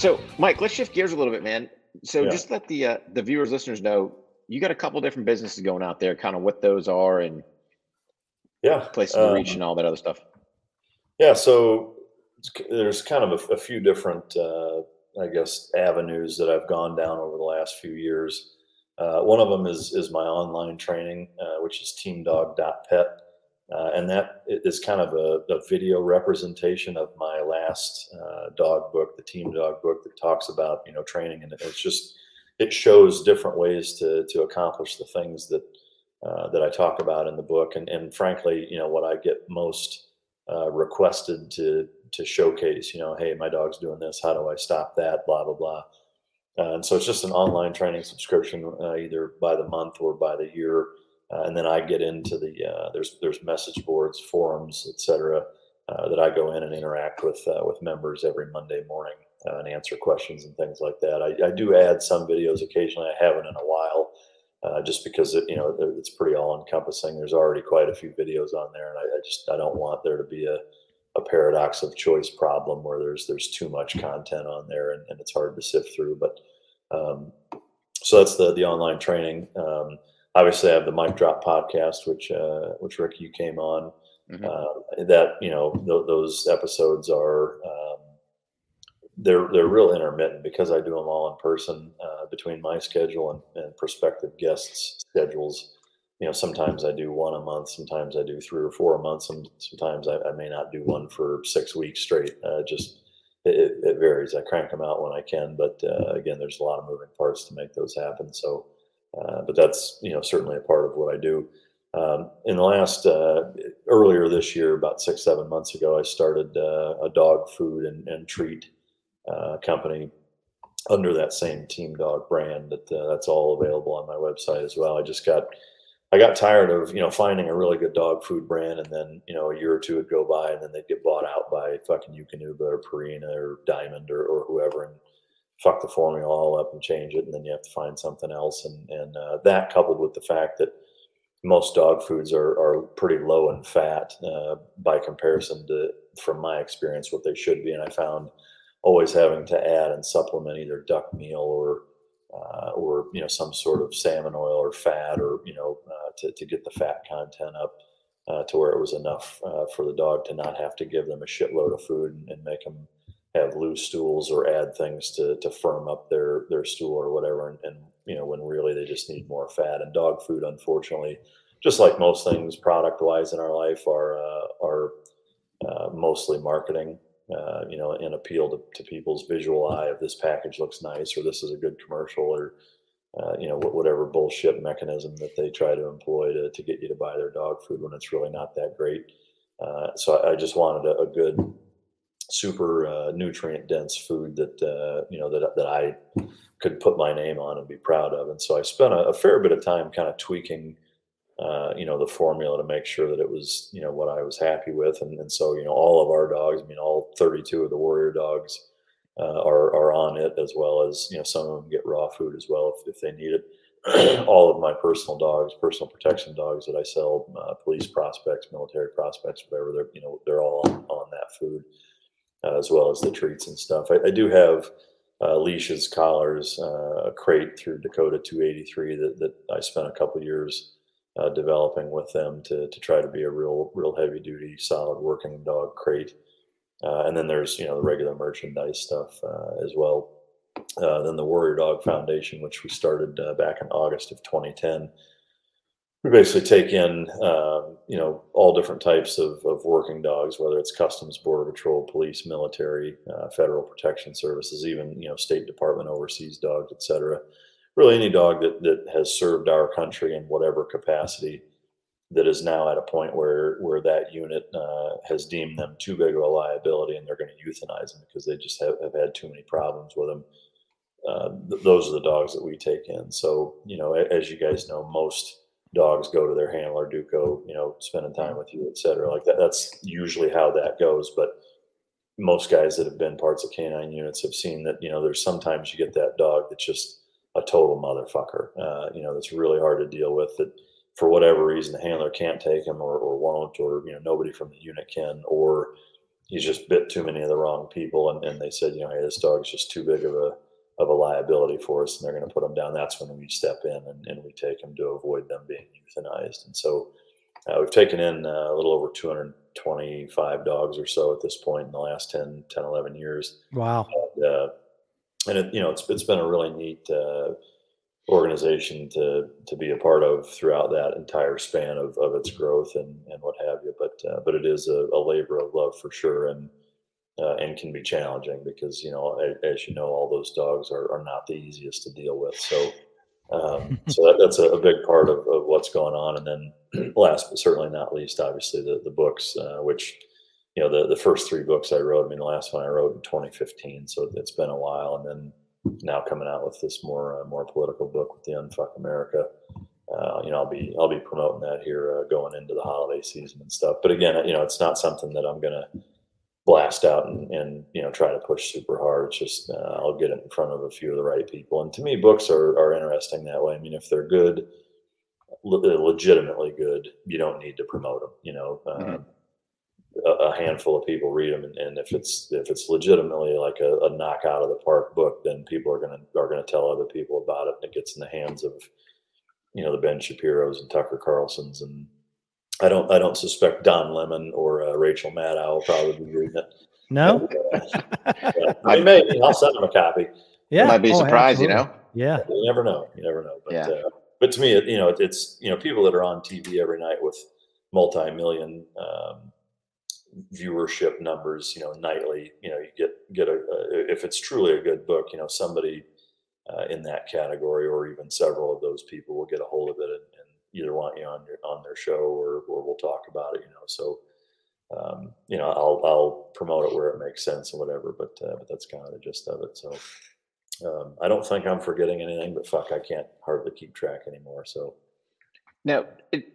So, Mike, let's shift gears a little bit, man. So, yeah. just let the uh, the viewers, listeners know you got a couple different businesses going out there, kind of what those are and yeah, places to reach um, and all that other stuff. Yeah, so there's kind of a, a few different, uh, I guess, avenues that I've gone down over the last few years. Uh, one of them is is my online training, uh, which is teamdog.pet. Uh, and that is kind of a, a, video representation of my last uh, dog book, the Team Dog book, that talks about you know training, and it's just it shows different ways to to accomplish the things that uh, that I talk about in the book, and and frankly, you know what I get most uh, requested to to showcase, you know, hey, my dog's doing this, how do I stop that, blah blah blah. Uh, and so it's just an online training subscription, uh, either by the month or by the year. Uh, and then I get into the there's there's message boards, forums, etc. That I go in and interact with with members every Monday morning and answer questions and things like that. I, I, do add some videos occasionally. I haven't in a while, uh, just because it, you know it's pretty all encompassing. There's already quite a few videos on there, and I, I just I don't want there to be a a paradox of choice problem where there's there's too much content on there and, and it's hard to sift through. But um, so that's the the online training. Um, obviously I have the Mike Drop podcast, which uh, which Rick you came on. Mm-hmm. Uh, that you know th- those episodes are um, they're they're real intermittent because I do them all in person uh, between my schedule and, and prospective guests' schedules. You know, sometimes I do one a month, sometimes I do three or four a month, and sometimes I, I may not do one for six weeks straight. Uh, just it, it, varies. I crank them out when I can, but uh, again, there's a lot of moving parts to make those happen. So uh, but that's you know certainly a part of what I do. Um, in the last uh, earlier this year, about six seven months ago, I started uh, a dog food and, and treat uh, company under that same Team Dog brand. That uh, that's all available on my website as well. I just got I got tired of you know finding a really good dog food brand and then you know a year or two would go by and then they'd get bought out by fucking Eukanuba or Purina or Diamond or, or whoever and fuck the formula all up and change it, and then you have to find something else. And and uh, that coupled with the fact that most dog foods are are pretty low in fat uh, by comparison to, from my experience, what they should be. And I found always having to add and supplement either duck meal or uh, or you know some sort of salmon oil or fat or you know uh, to to get the fat content up. Uh, to where it was enough uh, for the dog to not have to give them a shitload of food and, and make them have loose stools or add things to to firm up their their stool or whatever and, and you know when really they just need more fat and dog food unfortunately just like most things product wise in our life are uh, are uh, mostly marketing uh, you know and appeal to, to people's visual eye if this package looks nice or this is a good commercial or uh, you know whatever bullshit mechanism that they try to employ to, to get you to buy their dog food when it's really not that great uh, so I, I just wanted a, a good super uh, nutrient dense food that uh, you know that that I could put my name on and be proud of. And so I spent a, a fair bit of time kind of tweaking, uh, you know, the formula to make sure that it was you know what I was happy with. And, and so you know all of our dogs, I mean all 32 of the warrior dogs. Uh, are, are on it as well as you know some of them get raw food as well if, if they need it all of my personal dogs, personal protection dogs that I sell, uh, police prospects, military prospects, whatever they're, you know, they're all on, on that food uh, as well as the treats and stuff. I, I do have uh, leashes, collars, uh, a crate through Dakota 283 that, that I spent a couple years uh, developing with them to, to try to be a real, real heavy duty, solid working dog crate. Uh, and then there's, you know, the regular merchandise stuff uh, as well. then the Warrior Dog Foundation, which we started back in August of 2010 we basically take in um, you know all different types of, of working dogs whether it's customs border patrol police military uh, federal protection services even you know state department overseas dogs etc really any dog that, that has served our country in whatever capacity that is now at a point where where that unit uh, has deemed them too big of a liability and they're going to euthanize them because they just have, have had too many problems with them uh, th- those are the dogs that we take in so you know as you guys know most dogs go to their handler, Duco, you know, spending time with you, et cetera. Like that, that's usually how that goes. But most guys that have been parts of canine units have seen that, you know, there's sometimes you get that dog that just a total motherfucker, uh, you know, that's really hard to deal with that for whatever reason, the handler can't take him or, or won't, or, you know, nobody from the unit can, or he's just bit too many of the wrong people. And, and they said, you know, hey, this dog's just too big of a, of a liability for us and they're going to put him down. That's when we step in and, and we take him to avoid them being euthanized. And so uh, we've taken in uh, a little over 225 dogs or so at this point in the last 10, 10 11 years. Wow. And, uh, and it, you know, it's, it's been a really neat uh, organization to, to be a part of throughout that entire span of, of its growth and, and what have you. But, uh, but it is a, a labor of love for sure. And, uh, and can be challenging because you know as, as you know all those dogs are, are not the easiest to deal with so um, so that, that's a, a, big part of, of what's going on and then last but certainly not least obviously the, the books uh, which you know the, the first three books i wrote i mean the last one i wrote in 2015 so it's been a while and then now coming out with this more uh, more political book with the unfuck america uh, you know, I'll be I'll be promoting that here uh, going into the holiday season and stuff. But again, you know, it's not something that I'm gonna blast out and, and you know try to push super hard. It's just uh, I'll get it in front of a few of the right people. And to me, books are are interesting that way. I mean, if they're good, le- legitimately good, you don't need to promote them. You know, mm-hmm. A, a, handful of people read them, and, and, if it's if it's legitimately like a, a knock out of the park book, then people are gonna are gonna tell other people about it, and it gets in the hands of you know the Ben Shapiro's and Tucker Carlson's and I don't I don't suspect Don Lemon or uh, Rachel Maddow will probably be reading it. No, yeah. I may. I'll send them a copy. Yeah, might be oh, surprised. You know. Yeah. You never know. You never know. But yeah. Uh, but to me, you know, it's you know people that are on TV every night with multi-million um, viewership numbers. You know, nightly. You know, you get get a, a if it's truly a good book. You know, somebody uh, in that category or even several of those people will get a hold of it and, either want you on your on their show or, or we'll talk about it you know so um, you know I'll I'll promote it where it makes sense and whatever but uh, but that's kind of the gist of it so um, I don't think I'm forgetting anything but fuck I can't hardly keep track anymore so now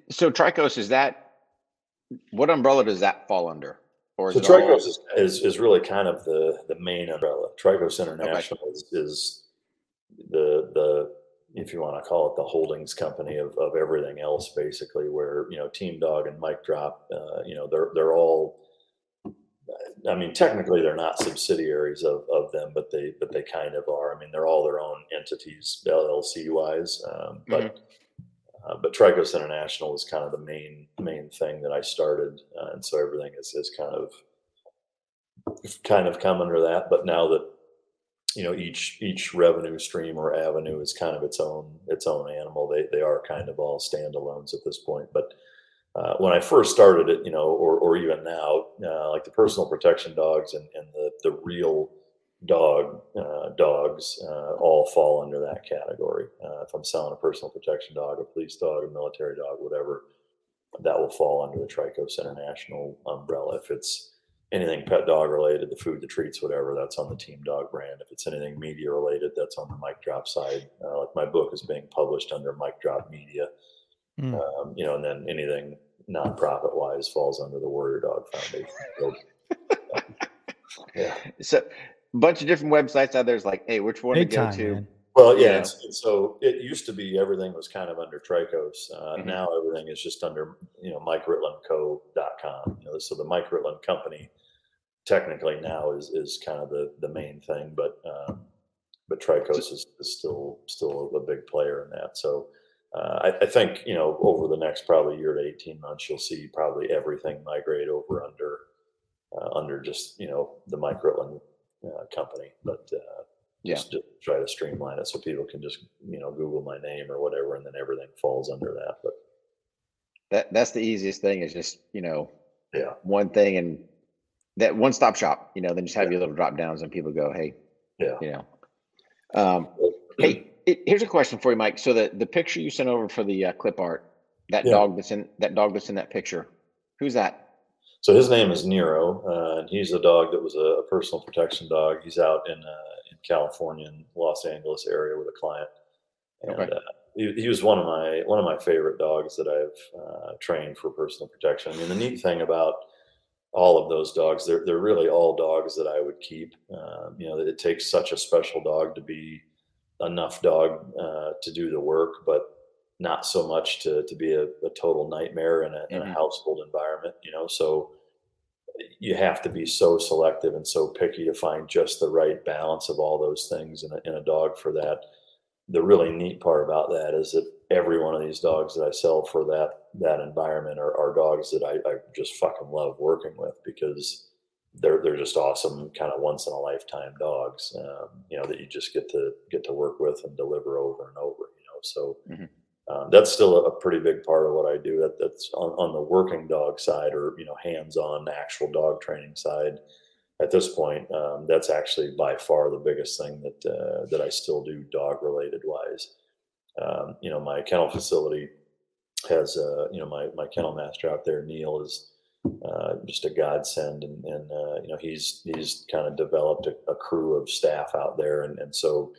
so Trikos is that what umbrella does that fall under or is so Trikos all... is, is, is really kind of the the main umbrella Trikos International okay. is, is the the if you want to call it the holdings company of, of everything else basically where you know team dog and Mike drop uh, you know they're they're all i mean technically they're not subsidiaries of, of them but they but they kind of are i mean they're all their own entities llc wise um, but mm-hmm. Uh, but trikos international is kind of the main main thing that i started uh, and so everything is, is kind of kind of come under that. But now that you know each each revenue stream or avenue is kind of its own its own animal they they are kind of all standalones at this point. But uh, when I first started it, you know, or, or even now, uh, like the personal protection dogs and, and the, the real dog uh, dogs uh, all fall under that category. Uh, if I'm selling a personal protection dog, a police dog, a military dog, whatever, that will fall under the Trikos International umbrella. If it's anything pet dog related, the food, the treats, whatever, that's on the Team Dog brand. If it's anything media related, that's on the Mike Drop side. Uh, like my book is being published under Mike Drop Media, mm. um, you know, and then anything nonprofit wise falls under the Warrior Dog Foundation. Yeah. So, bunch of different websites out there's like, hey, which one Big to go time, to? Man. Well, yeah. so it used to be everything was kind of under Trikos. Uh, mm-hmm. Now everything is just under, you know, MikeRitlandCo.com. You know, so the Mike Ritland company technically now is, is kind of the, the main thing, but, um, but Trikos is, is still, still a big player in that. So uh, I, I, think, you know, over the next probably year to 18 months, you'll see probably everything migrate over under, uh, under just, you know, the Mike Ritland uh, company. But, uh, yeah. just, try to streamline it so people can just you know google my name or whatever and then everything falls under that but that that's the easiest thing is just you know yeah one thing and that one stop shop you know then just have yeah. your little drop downs and people go hey yeah you know um hey it, here's a question for you mike so the the picture you sent over for the uh, clip art that yeah. dog that's in that dog that's in that picture who's that so his name is Nero, uh, and he's a dog that was a, personal protection dog. He's out in uh, California in Los Angeles area with a client. And, okay. uh, he, he, was one of my one of my favorite dogs that I've uh, trained for personal protection. I mean, the neat thing about all of those dogs, they're they're really all dogs that I would keep. Um, you know, that it takes such a special dog to be enough dog uh, to do the work, but not so much to to be a, a total nightmare in a, mm-hmm. in a household environment. You know, so you have to be so selective and so picky to find just the right balance of all those things in a, in a dog for that the really neat part about that is that every one of these dogs that I sell for that that environment are, are dogs that I, I, just fucking love working with because they're they're just awesome, kind of once in a lifetime dogs. Um, you know that you just get to get to work with and deliver over and over. You know, so mm-hmm. Um, that's still a, pretty big part of what I do. That that's on, on the working dog side, or you know, hands on actual dog training side at this point, um, that's actually by far the biggest thing that uh, that I still do dog related wise. Um, you know, my kennel facility has uh, you know my my kennel master out there, Neil, is uh, just a godsend, and, and uh, you know he's he's kind of developed a, a, crew of staff out there, and, and so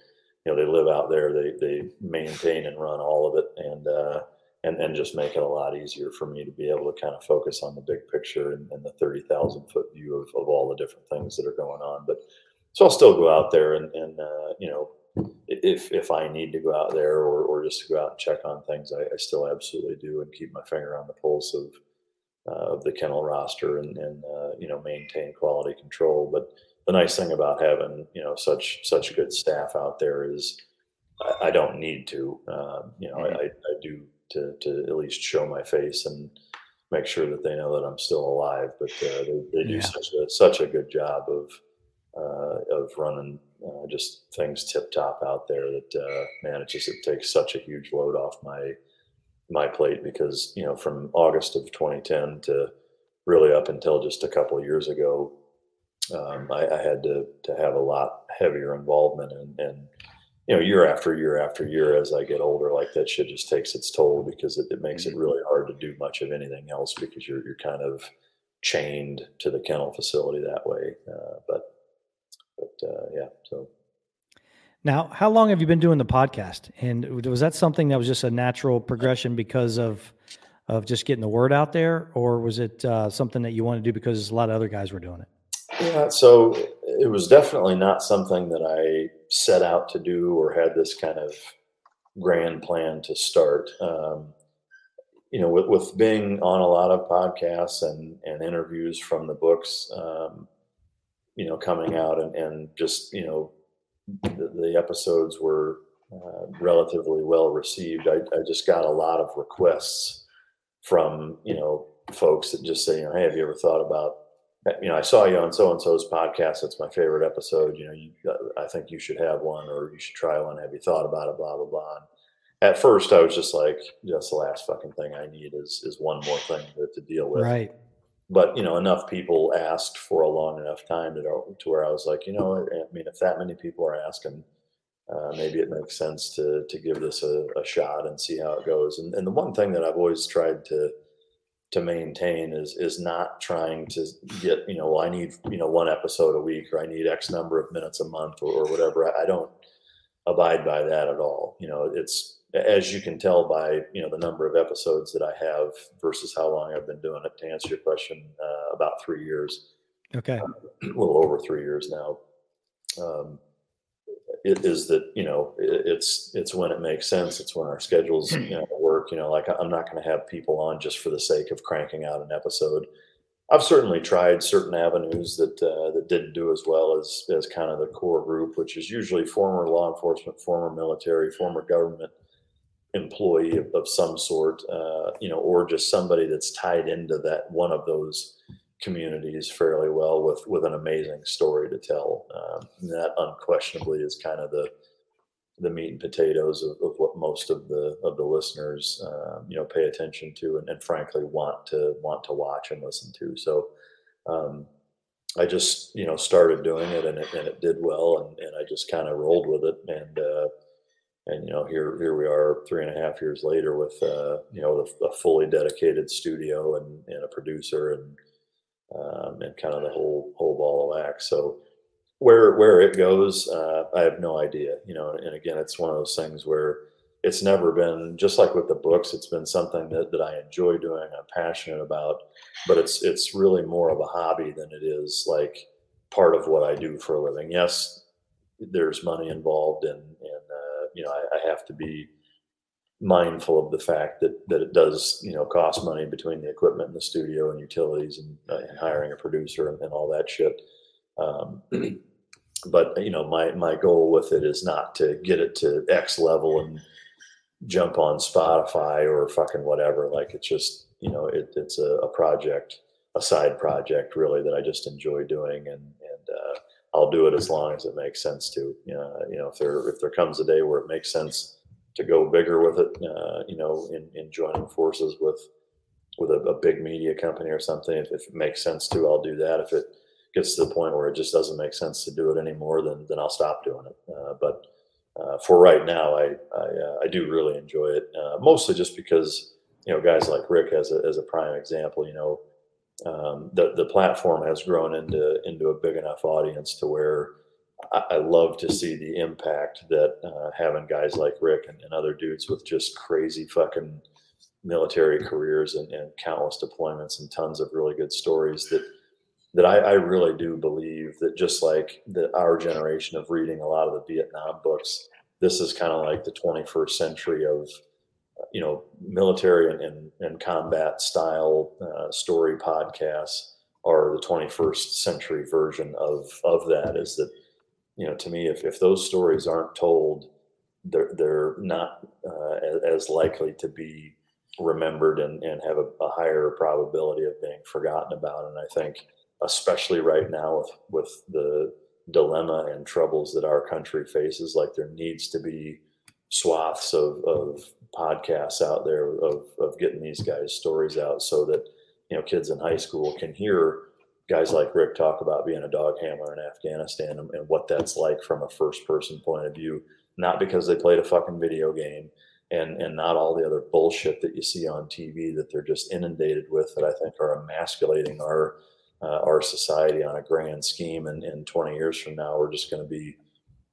you know they live out there, they they maintain and run all of it, and uh, and, and just make it a lot easier for me to be able to kind of focus on the big picture and, and the 30,000 foot view of, of all the different things that are going on. But so I'll still go out there and, and uh, you know, if, if I need to go out there or, or just to go out and check on things, I, I still absolutely do and keep my finger on the pulse of, uh, of the kennel roster and, and uh, you know, maintain quality control. But the nice thing about having, you know, such, such good staff out there is I, I don't need to, um, you know, mm-hmm. I, I do to, to at least show my face and make sure that they know that I'm still alive. But uh, they, they, do yeah. such a such a good job of uh, of running uh, just things tip top out there that uh, man, it just it takes such a huge load off my my plate because you know from August of 2010 to really up until just a couple of years ago, um, I, I, had to to have a lot heavier involvement and, and you know, year after year after year, as I get older, like that shit just takes its toll because it, it makes mm-hmm. it really hard to do much of anything else because you're you're kind of chained to the kennel facility that way. Uh, but but uh, yeah, so. Now, how long have you been doing the podcast? And was that something that was just a natural progression because of of just getting the word out there, or was it uh, something that you wanted to do because a lot of other guys were doing it? Yeah, so it was definitely not something that I set out to do or had this kind of grand plan to start. Um, you know, with, with being on a lot of podcasts and, and interviews from the books, um, you know, coming out and, and just, you know, the, the episodes were uh, relatively well received. I, I just got a lot of requests from, you know, folks that just say, you know, hey, have you ever thought about you know, I saw you on so and so's podcast. That's my favorite episode. You know, you, I think you should have one, or you should try one. Have you thought about it? Blah blah blah. And at first, I was just like, "That's the last fucking thing I need is is one more thing to, to deal with." Right. But you know, enough people asked for a long enough time to to where I was like, you know, I mean, if that many people are asking, uh, maybe it makes sense to to give this a, a shot and see how it goes. And, and the one thing that I've always tried to to maintain is is not trying to get you know well, I need you know one episode a week or I need X number of minutes a month or, or whatever. I don't abide by that at all. You know, it's as you can tell by you know the number of episodes that I have versus how long I've been doing it. To answer your question, uh, about three years. Okay, uh, a little over three years now. Um, it is that you know it's it's when it makes sense it's when our schedules you know work you know like i'm not going to have people on just for the sake of cranking out an episode i've certainly tried certain avenues that uh, that didn't do as well as as kind of the core group which is usually former law enforcement former military former government employee of, of some sort uh, you know or just somebody that's tied into that one of those communities fairly well with with an amazing story to tell. Um, that unquestionably is kind of the the meat and potatoes of, of what most of the of the listeners um, you know pay attention to and, and, frankly want to want to watch and listen to. So um, I just you know started doing it and it, and it did well and, and I just kind of rolled with it and. Uh, and you know here here we are three and a half years later with uh, you know a, a fully dedicated studio and, and a producer and um, and kind of the whole whole ball of wax. So where where it goes, uh, I have no idea. You know, and again, it's one of those things where it's never been just like with the books. It's been something that, that I enjoy doing. I'm passionate about, but it's it's really more of a hobby than it is like part of what I do for a living. Yes, there's money involved, and and uh, you know I, I have to be mindful of the fact that that it does you know cost money between the equipment in the studio and utilities and, uh, and hiring a producer and, and all that shit. Um, but you know my my goal with it is not to get it to X level and jump on Spotify or fucking whatever. Like it's just you know it, it's a, a project, a side project really that I just enjoy doing and and uh, I'll do it as long as it makes sense to. You know, you know if there if there comes a day where it makes sense to go bigger with it. Uh, you know, in, in joining forces with with a, a, big media company or something. If, if, it makes sense to, I'll do that. If it gets to the point where it just doesn't make sense to do it anymore, then then I'll stop doing it. Uh, but uh, for right now, I I, uh, I, do really enjoy it, uh, mostly just because you know guys like Rick as a as a prime example. You know, um, the the platform has grown into into a big enough audience to where I, love to see the impact that uh, having guys like Rick and, and, other dudes with just crazy fucking military careers and, and, countless deployments and tons of really good stories that that I, I really do believe that just like the, our generation of reading a lot of the Vietnam books, this is kind of like the 21st century of you know military and, and, and combat style uh, story podcasts are the 21st century version of of that is that you know, to me, if, if those stories aren't told, they're, they're not uh, as likely to be remembered and, and have a, a, higher probability of being forgotten about. And I think, especially right now with, with the dilemma and troubles that our country faces, like there needs to be swaths of, of podcasts out there of, of getting these guys stories out so that, you know, kids in high school can hear guys like Rick talk about being a dog handler in Afghanistan and, and, what that's like from a first person point of view, not because they played a fucking video game and, and not all the other bullshit that you see on TV that they're just inundated with that I think are emasculating our, uh, our society on a grand scheme. And, and 20 years from now, we're just going to be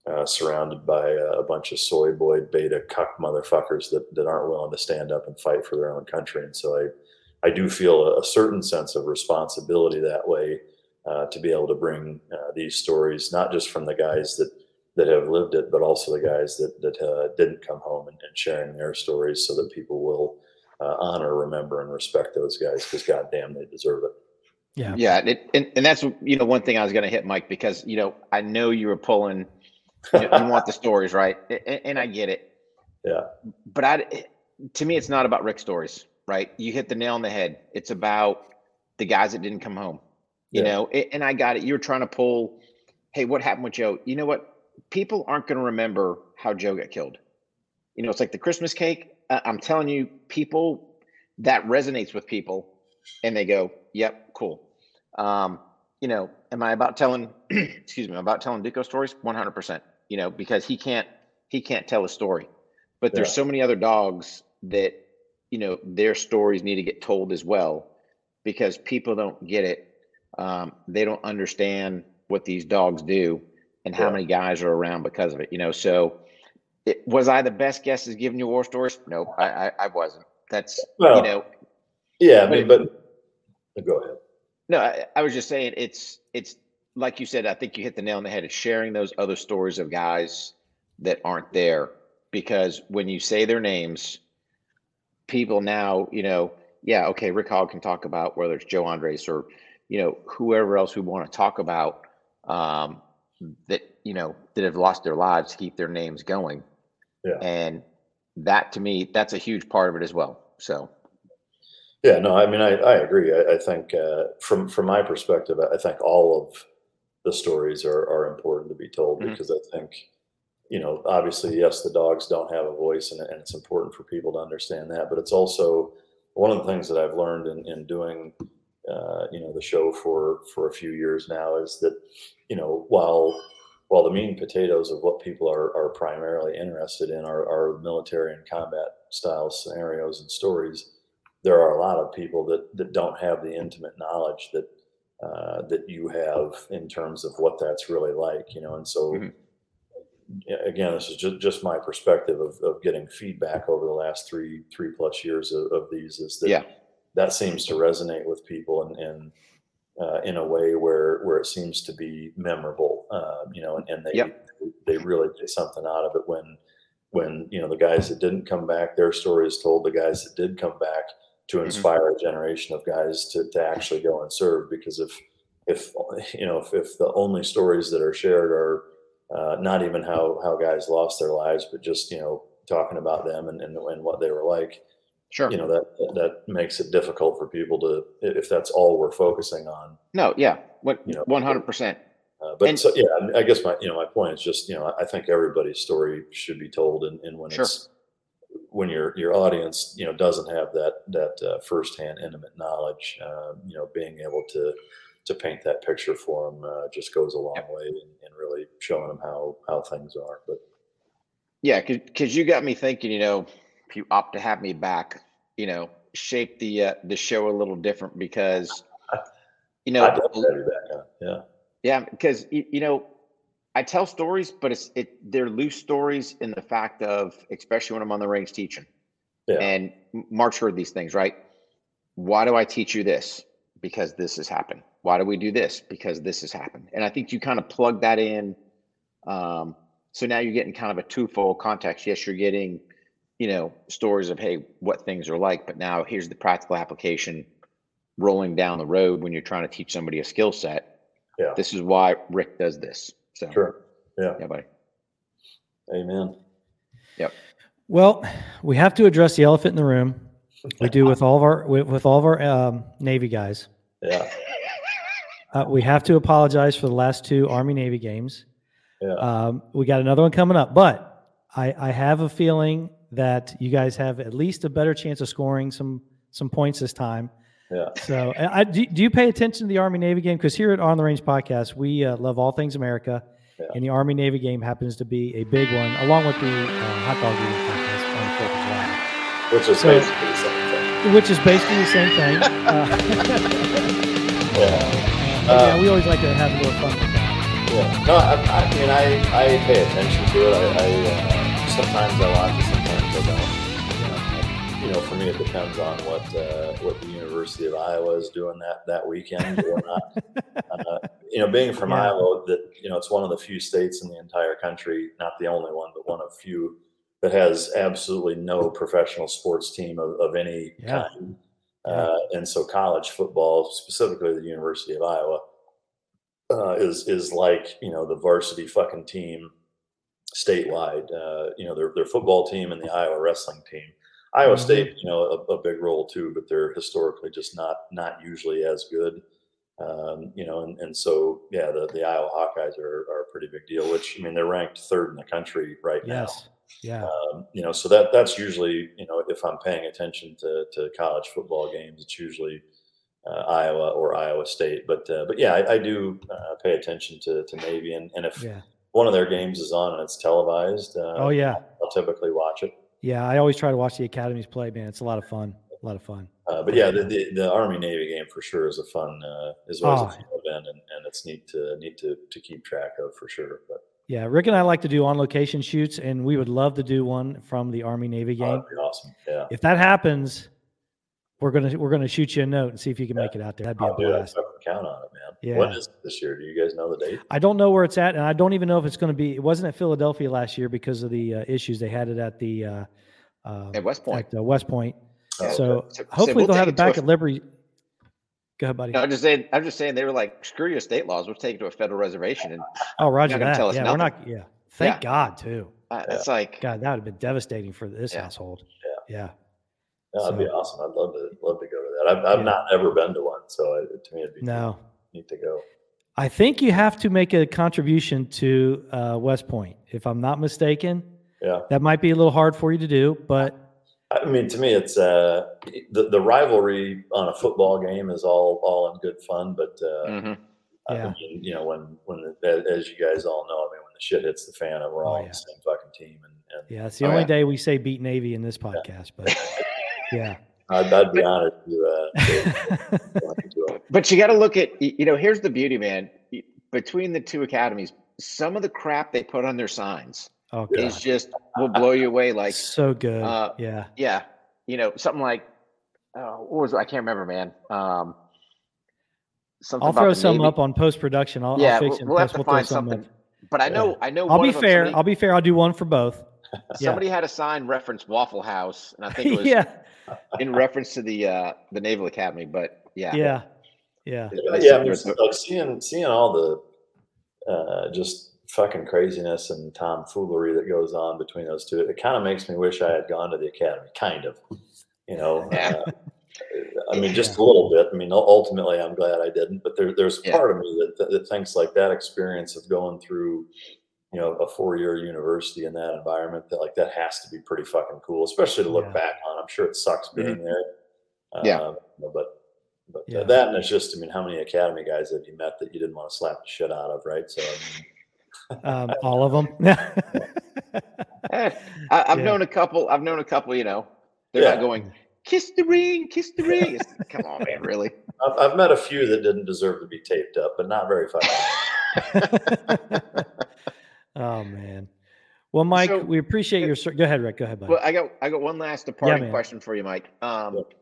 uh, surrounded by a, a bunch of soy boy beta cuck motherfuckers that, that aren't willing to stand up and fight for their own country. And so I, I do feel a, certain sense of responsibility that way uh, to be able to bring uh, these stories, not just from the guys that that have lived it, but also the guys that that uh, didn't come home and, and, sharing their stories, so that people will uh, honor, remember, and respect those guys because goddamn, they deserve it. Yeah, yeah, it, and and that's you know one thing I was going to hit, Mike, because you know I know you were pulling. You, know, you want the stories, right? And, and I get it. Yeah, but I, to me, it's not about Rick stories right? You hit the nail on the head. It's about the guys that didn't come home. You yeah. know, and I got it. You're trying to pull, hey, what happened with Joe? You know what? People aren't going to remember how Joe got killed. You know, it's like the Christmas cake. Uh, I'm telling you, people that resonates with people, and they go, "Yep, cool." Um, you know, am I about telling? excuse me, about telling Duco stories? 100. percent You know, because he can't he can't tell a story, but yeah. there's so many other dogs that you know their stories need to get told as well because people don't get it um, they don't understand what these dogs do and how yeah. many guys are around because of it you know so it, was i the best guess as giving you war stories no I, I, I wasn't that's well, you know yeah i mean but, but go ahead no I, I was just saying it's it's like you said i think you hit the nail on the head it's sharing those other stories of guys that aren't there because when you say their names people now, you know, yeah, okay, Rick Hogg can talk about whether it's Joe Andres or, you know, whoever else we want to talk about um, that, you know, that have lost their lives to keep their names going. Yeah. And that to me, that's a huge part of it as well. So. Yeah, no, I mean, I, I agree. I, I think uh, from from my perspective, I think all of the stories are, are important to be told mm-hmm. because I think you know, obviously, yes, the dogs don't have a voice, and, and, it's important for people to understand that. But it's also one of the things that I've learned in, in doing, uh, you know, the show for for a few years now is that, you know, while while the meat and potatoes of what people are, are primarily interested in are, are military and combat style scenarios and stories, there are a lot of people that that don't have the intimate knowledge that uh, that you have in terms of what that's really like, you know, and so. Mm-hmm again, this is just, just my perspective of, of getting feedback over the last three three plus years of, of these is that Yeah. that seems to resonate with people and, and uh, in a way where where it seems to be memorable, um, you know, and, and they Yep. they really get something out of it when when you know the guys that didn't come back, their stories told the guys that did come back to Mhm. inspire a generation of guys to, to actually go and serve because if if you know if, if the only stories that are shared are uh, not even how how guys lost their lives, but just you know talking about them and, and, and what they were like, Sure. you know that that makes it difficult for people to if that's all we're focusing on. no, yeah. What You know, one hundred percent. Uh, but And- so yeah, I- guess my you know my point is just you know I- I think everybody's story should be told, and, and when Sure. it's when your your audience you know doesn't have that that uh, firsthand intimate knowledge, uh, you know being able to to paint that picture for them uh, just goes a long way in, in really showing them how how things are. But Yeah, because you got me thinking. You know, if you opt to have me back, you know, shape the uh, the show a little different because, you know, I'd love to have you back on. Yeah, Yeah, because you, you know, I tell stories, but it's it they're loose stories in the fact of, especially when I'm on the range teaching. yeah, And Mark's heard these things, right? Why do I teach you this? Because this has happened. Why do we do this? Because this has happened. And I think you kind of plug that in. Um, so now you're getting kind of a twofold context. Yes, you're getting, you know, stories of hey, what things are like, but now here's the practical application rolling down the road when you're trying to teach somebody a skill set. yeah, This is why Rick does this. So sure, yeah, yeah, buddy. amen. Yep. Well, we have to address the elephant in the room. We do with all of our with, with all of our um, Navy guys. Yeah, Uh, we have to apologize for the last two Army Navy games. yeah, Um, we got another one coming up, but I, I have a feeling that you guys have at least a better chance of scoring some some points this time. Yeah, So, I, do, do you pay attention to the Army Navy game? Because here at On the Range podcast, we uh, love all things America, Yeah. and the Army Navy game happens to be a big one, along with the uh, hot dog eating contest on the Fourth of July, which is So- basically the same thing. which is basically the same thing. Uh, Yeah. yeah, we always like to have a little fun with that. Yeah. No, I, I mean, I, I pay attention to it. I, I You know, for me, it depends on what uh, what the University of Iowa is doing that that weekend or not. uh, you know, being from Yeah. Iowa, that you know, it's one of the few states in the entire country, not the only one, but one of few that has absolutely no professional sports team of, of any Yeah. kind. Uh, and so, college football, specifically the University of Iowa, uh, is is like you know the varsity fucking team statewide. Uh, you know their their football team and the Iowa wrestling team. Iowa Mhm. State, you know, a, a big role too, but they're historically just not not usually as good. Um, you know, and, and so yeah, the, the Iowa Hawkeyes are, are a pretty big deal. Which I mean, they're ranked third in the country right Yes. Yeah. Um, you know, so that that's usually you know if I'm paying attention to, to college football games, it's usually uh, Iowa or Iowa State. But uh, but yeah, I, I do uh, pay attention to, to Navy, and, and if Yeah. one of their games is on and it's televised, uh, Oh yeah. I'll typically watch it. Yeah. I always try to watch the academies play, man. It's a lot of fun. A lot of fun. Uh, but yeah, the, the, the Army Navy game for sure is a fun uh, is always Oh. a fun event, and, and it's neat to neat to, to keep track of for sure. But Yeah. Rick and I like to do on location shoots, and we would love to do one from the Army Navy oh, game. be awesome. Yeah, If that happens, we're gonna we're gonna shoot you a note and see if you can make it out there. That'd be I'll a do that. blast. Fucking count on it, man. Yeah. is it this year? Do you guys know the date? I don't know where it's at, and I don't even know if it's going to be. It wasn't at Philadelphia last year because of the uh, issues they had it at the uh, uh, At West Point. at uh, West Point. Oh, so okay. So- so hopefully we'll they'll have it it back a- at Liberty. Go ahead, buddy. No, I'm just saying. I'm just saying they were like, screw your state laws. We'll take it to a federal reservation, and oh, Roger not gonna that. tell us Yeah, we're not. Yeah, thank Yeah. God too. uh, it's like, God, that would have been devastating for this Yeah. household. Yeah. Yeah, that'd be awesome. I'd love to love to go to that. I've, I've Yeah. not ever been to one, so it, to me it'd be No, neat to go. I think you have to make a contribution to uh, West Point, if I'm not mistaken. Yeah. That might be a little hard for you to do, but I mean, to me, it's uh, the the rivalry on a football game is all all in good fun, but uh, mhm. I mean, you know, when when the, as you guys all know, I mean, when the shit hits the fan, we're all Oh, on yeah. the same fucking team, and, and yeah, it's the Oh, only yeah. day we say beat Navy in this podcast. But yeah, I'd, I'd be honored to, uh, to, to do it. but you got to look at, you know, here's the beauty, man. Between the two academies, some of the crap they put on their signs Oh, is just will blow you away. Like, so good. uh, yeah. yeah, you know, something like, uh, what was it? I can't remember, man. Um, something I'll throw some Navy. up on post production. I'll, Yeah, I'll fix we'll, it. we'll have to We'll find something up. But I know, I know. I'll one be of fair. Somebody, I'll be fair. I'll do one for both. yeah. somebody had a sign reference Waffle House, and I think it was yeah. In reference to the uh, the Naval Academy. But yeah, Yeah. Yeah. It- yeah, yeah I mean, like seeing seeing all the uh, just fucking craziness and tomfoolery that goes on between those two. It kind of makes me wish I had gone to the academy. Kind of, you know. Yeah. Uh, I mean, just a little bit. I mean, ultimately, I'm glad I didn't. But there, there's a Yeah. part of me that, that thinks like that experience of going through, you know, a four-year university in that environment, that like that has to be pretty fucking cool, especially to look Yeah. back on. I'm sure it sucks being there. Yeah. Uh, but but Yeah. that and it's just, I mean, how many academy guys have you met that you didn't want to slap the shit out of, right? So, I mean, Um, all of them. Eh, I, I've Yeah. known a couple. I've known a couple. You know, they're Yeah. not going kiss the ring, kiss the ring. Come on, man, really? I've, I've met a few that didn't deserve to be taped up, but not very fucking. oh man. Well, Mike, So- we appreciate your. ser- Go ahead, Rick. Go ahead, buddy. Well, I got I got one last departing man. question for you, Mike. Um, Yep.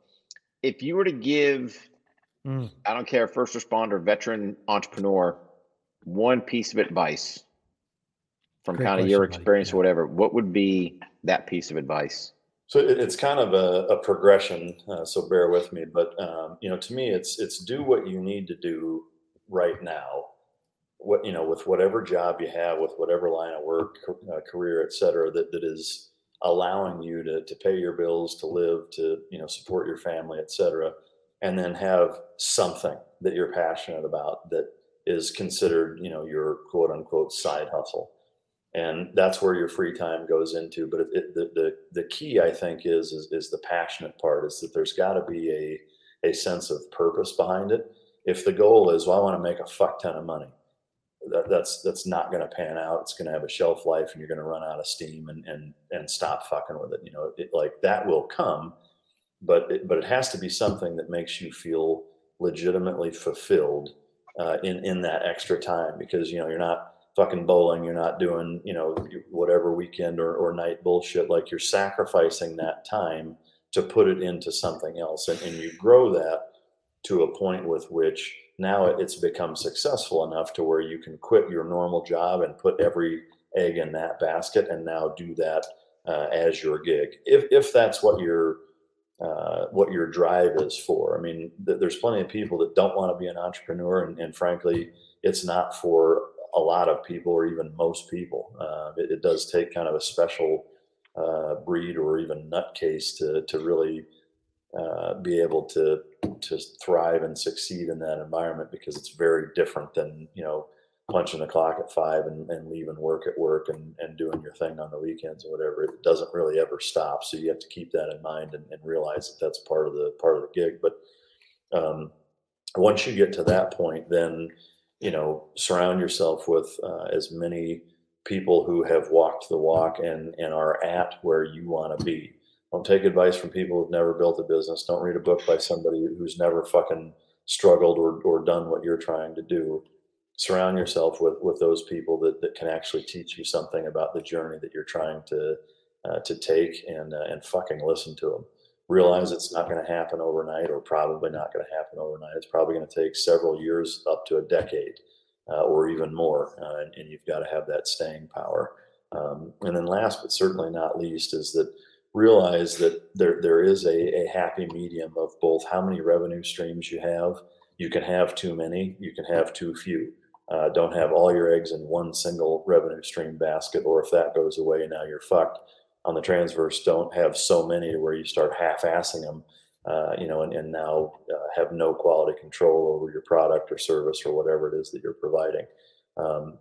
If you were to give, Mm. I don't care, first responder, veteran entrepreneur, one piece of advice from Great kind of your question, buddy. experience or whatever, what would be that piece of advice? So it, it's kind of a, a progression. Uh, so bear with me, but um, you know, to me, it's it's do what you need to do right now. What you know, with whatever job you have, with whatever line of work, uh, career, et cetera, that that is allowing you to to pay your bills, to live, to you know, support your family, et cetera, and then have something that you're passionate about that is considered, you know, your quote unquote side hustle and that's where your free time goes into. But it, it, the, the the key, I think, is, is is the passionate part. Is that there's got to be a a sense of purpose behind it. If the goal is, well, I want to make a fuck ton of money, that, that's that's not going to pan out. It's going to have a shelf life, and you're going to run out of steam and and and stop fucking with it. You know, it, like that will come, but it, but it has to be something that makes you feel legitimately fulfilled uh, in in that extra time because you know you're not fucking bowling you're not doing you know whatever weekend or, or night bullshit like you're sacrificing that time to put it into something else and, and you grow that to a point with which now it's become successful enough to where you can quit your normal job and put every egg in that basket and now do that uh, as your gig if, if that's what your uh, what your drive is for i mean th- there's plenty of people that don't want to be an entrepreneur and, and frankly it's not for a lot of people or even most people. Uh, it, it, does take kind of a special uh, breed or even nutcase to to really uh, be able to to thrive and succeed in that environment because it's very different than you know punching the clock at five and, and leaving work at work and, and doing your thing on the weekends or whatever. It doesn't really ever stop. So you have to keep that in mind and, and realize that that's part of the part of the gig. But um, once you get to that point, then you know surround yourself with uh, as many people who have walked the walk and and are at where you want to be don't take advice from people who've never built a business don't read a book by somebody who's never fucking struggled or, or done what you're trying to do surround yourself with with those people that, that can actually teach you something about the journey that you're trying to uh, to take and uh, and fucking listen to them realize it's not going to happen overnight or probably not going to happen overnight. It's probably going to take several years up to a decade uh, or even more. Uh, and, and, you've got to have that staying power. Um, and then last but certainly not least is that realize that there, there is a, a happy medium of both how many revenue streams you have. You can have too many, you can have too few. Uh, don't have all your eggs in one single revenue stream basket, or if that goes away, now you're fucked on the transverse don't have so many where you start half-assing them, uh, you know, and, and now uh, have no quality control over your product or service or whatever it is that you're providing, um,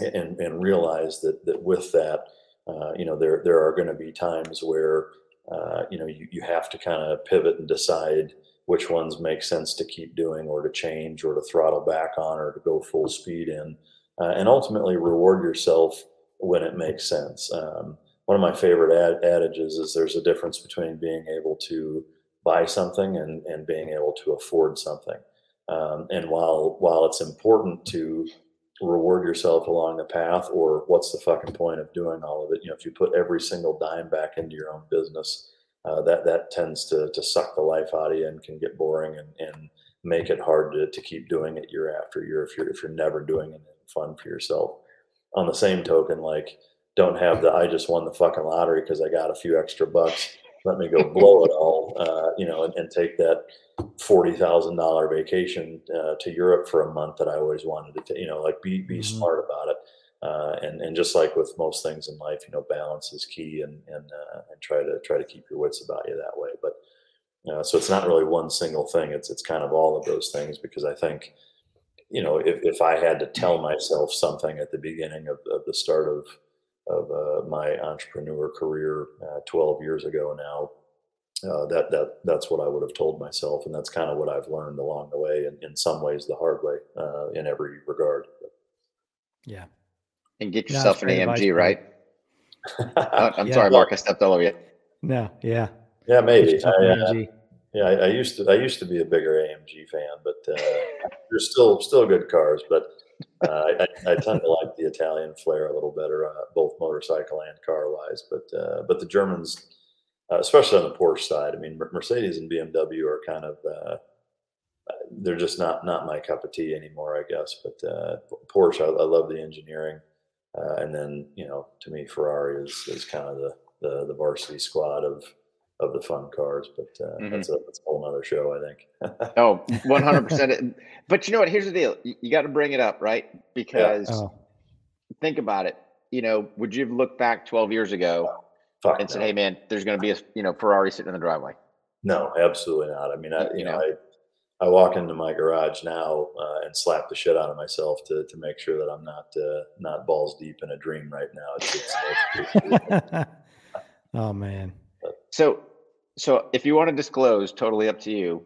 and and realize that that with that, uh, you know, there there are going to be times where uh, you know you, you have to kind of pivot and decide which ones make sense to keep doing or to change or to throttle back on or to go full speed in, uh, and ultimately reward yourself when it makes sense. Um, one of my favorite ad- adages is there's a difference between being able to buy something and, and being able to afford something. Um, and while while it's important to reward yourself along the path, or what's the fucking point of doing all of it? You know, if you put every single dime back into your own business, uh, that that tends to to suck the life out of you and can get boring and, and make it hard to, to keep doing it year after year if you're if you're never doing it fun for yourself. On the same token, like don't have the I just won the fucking lottery because I got a few extra bucks. Let me go blow it all, uh, you know, and, and, take that forty thousand dollar vacation uh, to Europe for a month that I always wanted to, take, you know, like be be mm-hmm. smart about it. Uh, and and just like with most things in life, you know, balance is key, and and uh, and try to try to keep your wits about you that way. But uh, so it's not really one single thing. It's it's kind of all of those things because I think, you know, if if I had to tell myself something at the beginning of, of the start of of uh, my entrepreneur career uh, 12 years ago now, uh, that that that's what I would have told myself, and that's kind of what I've learned along the way, and in some ways the hard way, uh, in every regard. Yeah, and get yourself an AMG, right? Oh, I'm yeah. sorry, Mark. I stepped all over you. No, yeah, yeah, maybe. I, uh, yeah, I, I, used to. I used to be a bigger AMG fan, but uh, they're still still good cars. But uh, I, I, tend to like the Italian flair a little better, uh, both motorcycle and car wise. But uh, but the Germans, uh, especially on the Porsche side, I mean, Mercedes and BMW are kind of they're just not not my cup of tea anymore, I guess. But Porsche, I, I, love the engineering. Uh, and then, you know, to me, Ferrari is, is kind of the, the, the varsity squad of, of the fun cars, but uh, mm-hmm. that's, a, that's a whole other show, I think. oh, 100%. But you know what? Here's the deal. You, you got to bring it up, right? Because yeah. oh. think about it. You know, would you have looked back 12 years ago Fuck and no. said, hey, man, there's going to be a, you know, Ferrari sitting in the driveway? No, absolutely not. I mean, I, you, you know, know, I, I walk into my garage now uh, and slap the shit out of myself to to make sure that I'm not uh, not balls deep in a dream right now. It's, it's, it's, oh man. So so if you want to disclose, totally up to you.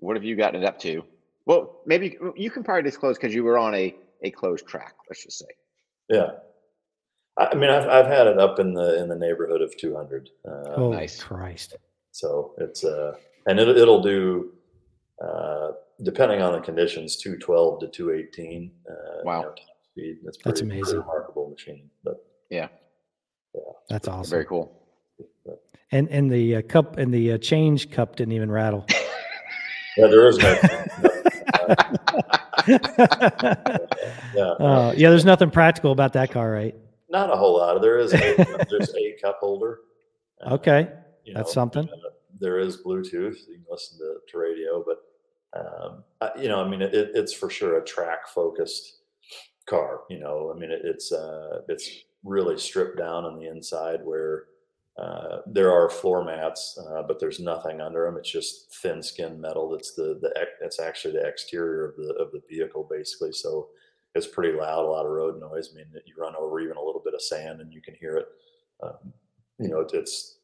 What have you gotten it up to? Well, maybe you can probably disclose because you were on a a closed track. Let's just say. Yeah. I mean, I've I've had it up in the in the neighborhood of 200. Uh, oh, nice Christ! So it's uh, and it it'll do uh, depending on the conditions, 212 to 218. Uh, wow. You know, speed. That's, pretty, That's amazing. remarkable machine. But yeah. Yeah. That's awesome. Very cool. And and the uh, cup and the uh, change cup didn't even rattle. yeah, there is no. yeah. Uh, yeah, there's nothing practical about that car, right? Not a whole lot. There is a, there's a cup holder. Okay, that's know, something. Uh, there is Bluetooth. You can listen to, to radio, but um, you know, I mean, it, it's for sure a track focused car. You know, I mean, it, it's uh, it's really stripped down on the inside where uh, there are floor mats, uh, but there's nothing under them. It's just thin skin metal. That's the the it's actually the exterior of the of the vehicle basically. So it's pretty loud, a lot of road noise. I mean, you run over even a little bit of sand and you can hear it. Um, you know, it's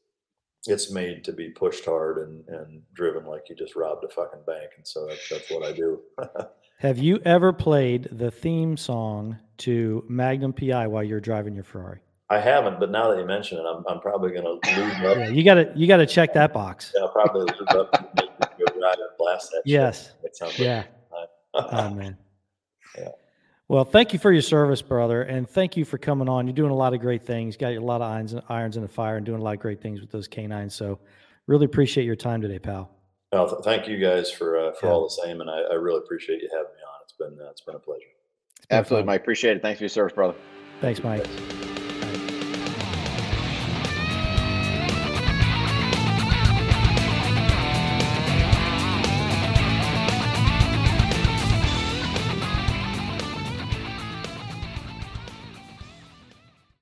it's made to be pushed hard and, and driven like you just robbed a fucking bank. And so that's, that's what I do. Have you ever played the theme song to Magnum PI while you're driving your Ferrari? I haven't, but now that you mention it, I'm, I'm probably going to lose up. Yeah, you got to you got to check that box. Yeah, I'll probably lose up and go drive and blast that. Yes. yeah. oh man. Yeah. Well, thank you for your service, brother, and thank you for coming on. You're doing a lot of great things. Got a lot of irons, and irons in the fire, and doing a lot of great things with those canines. So, really appreciate your time today, pal. Well, th- thank you guys for uh, for yeah. all the same, and I, I, really appreciate you having me on. It's been uh, it's been a pleasure. Absolutely, Mike. Appreciate it. Thanks for your service, brother. Thanks, Mike. Thanks.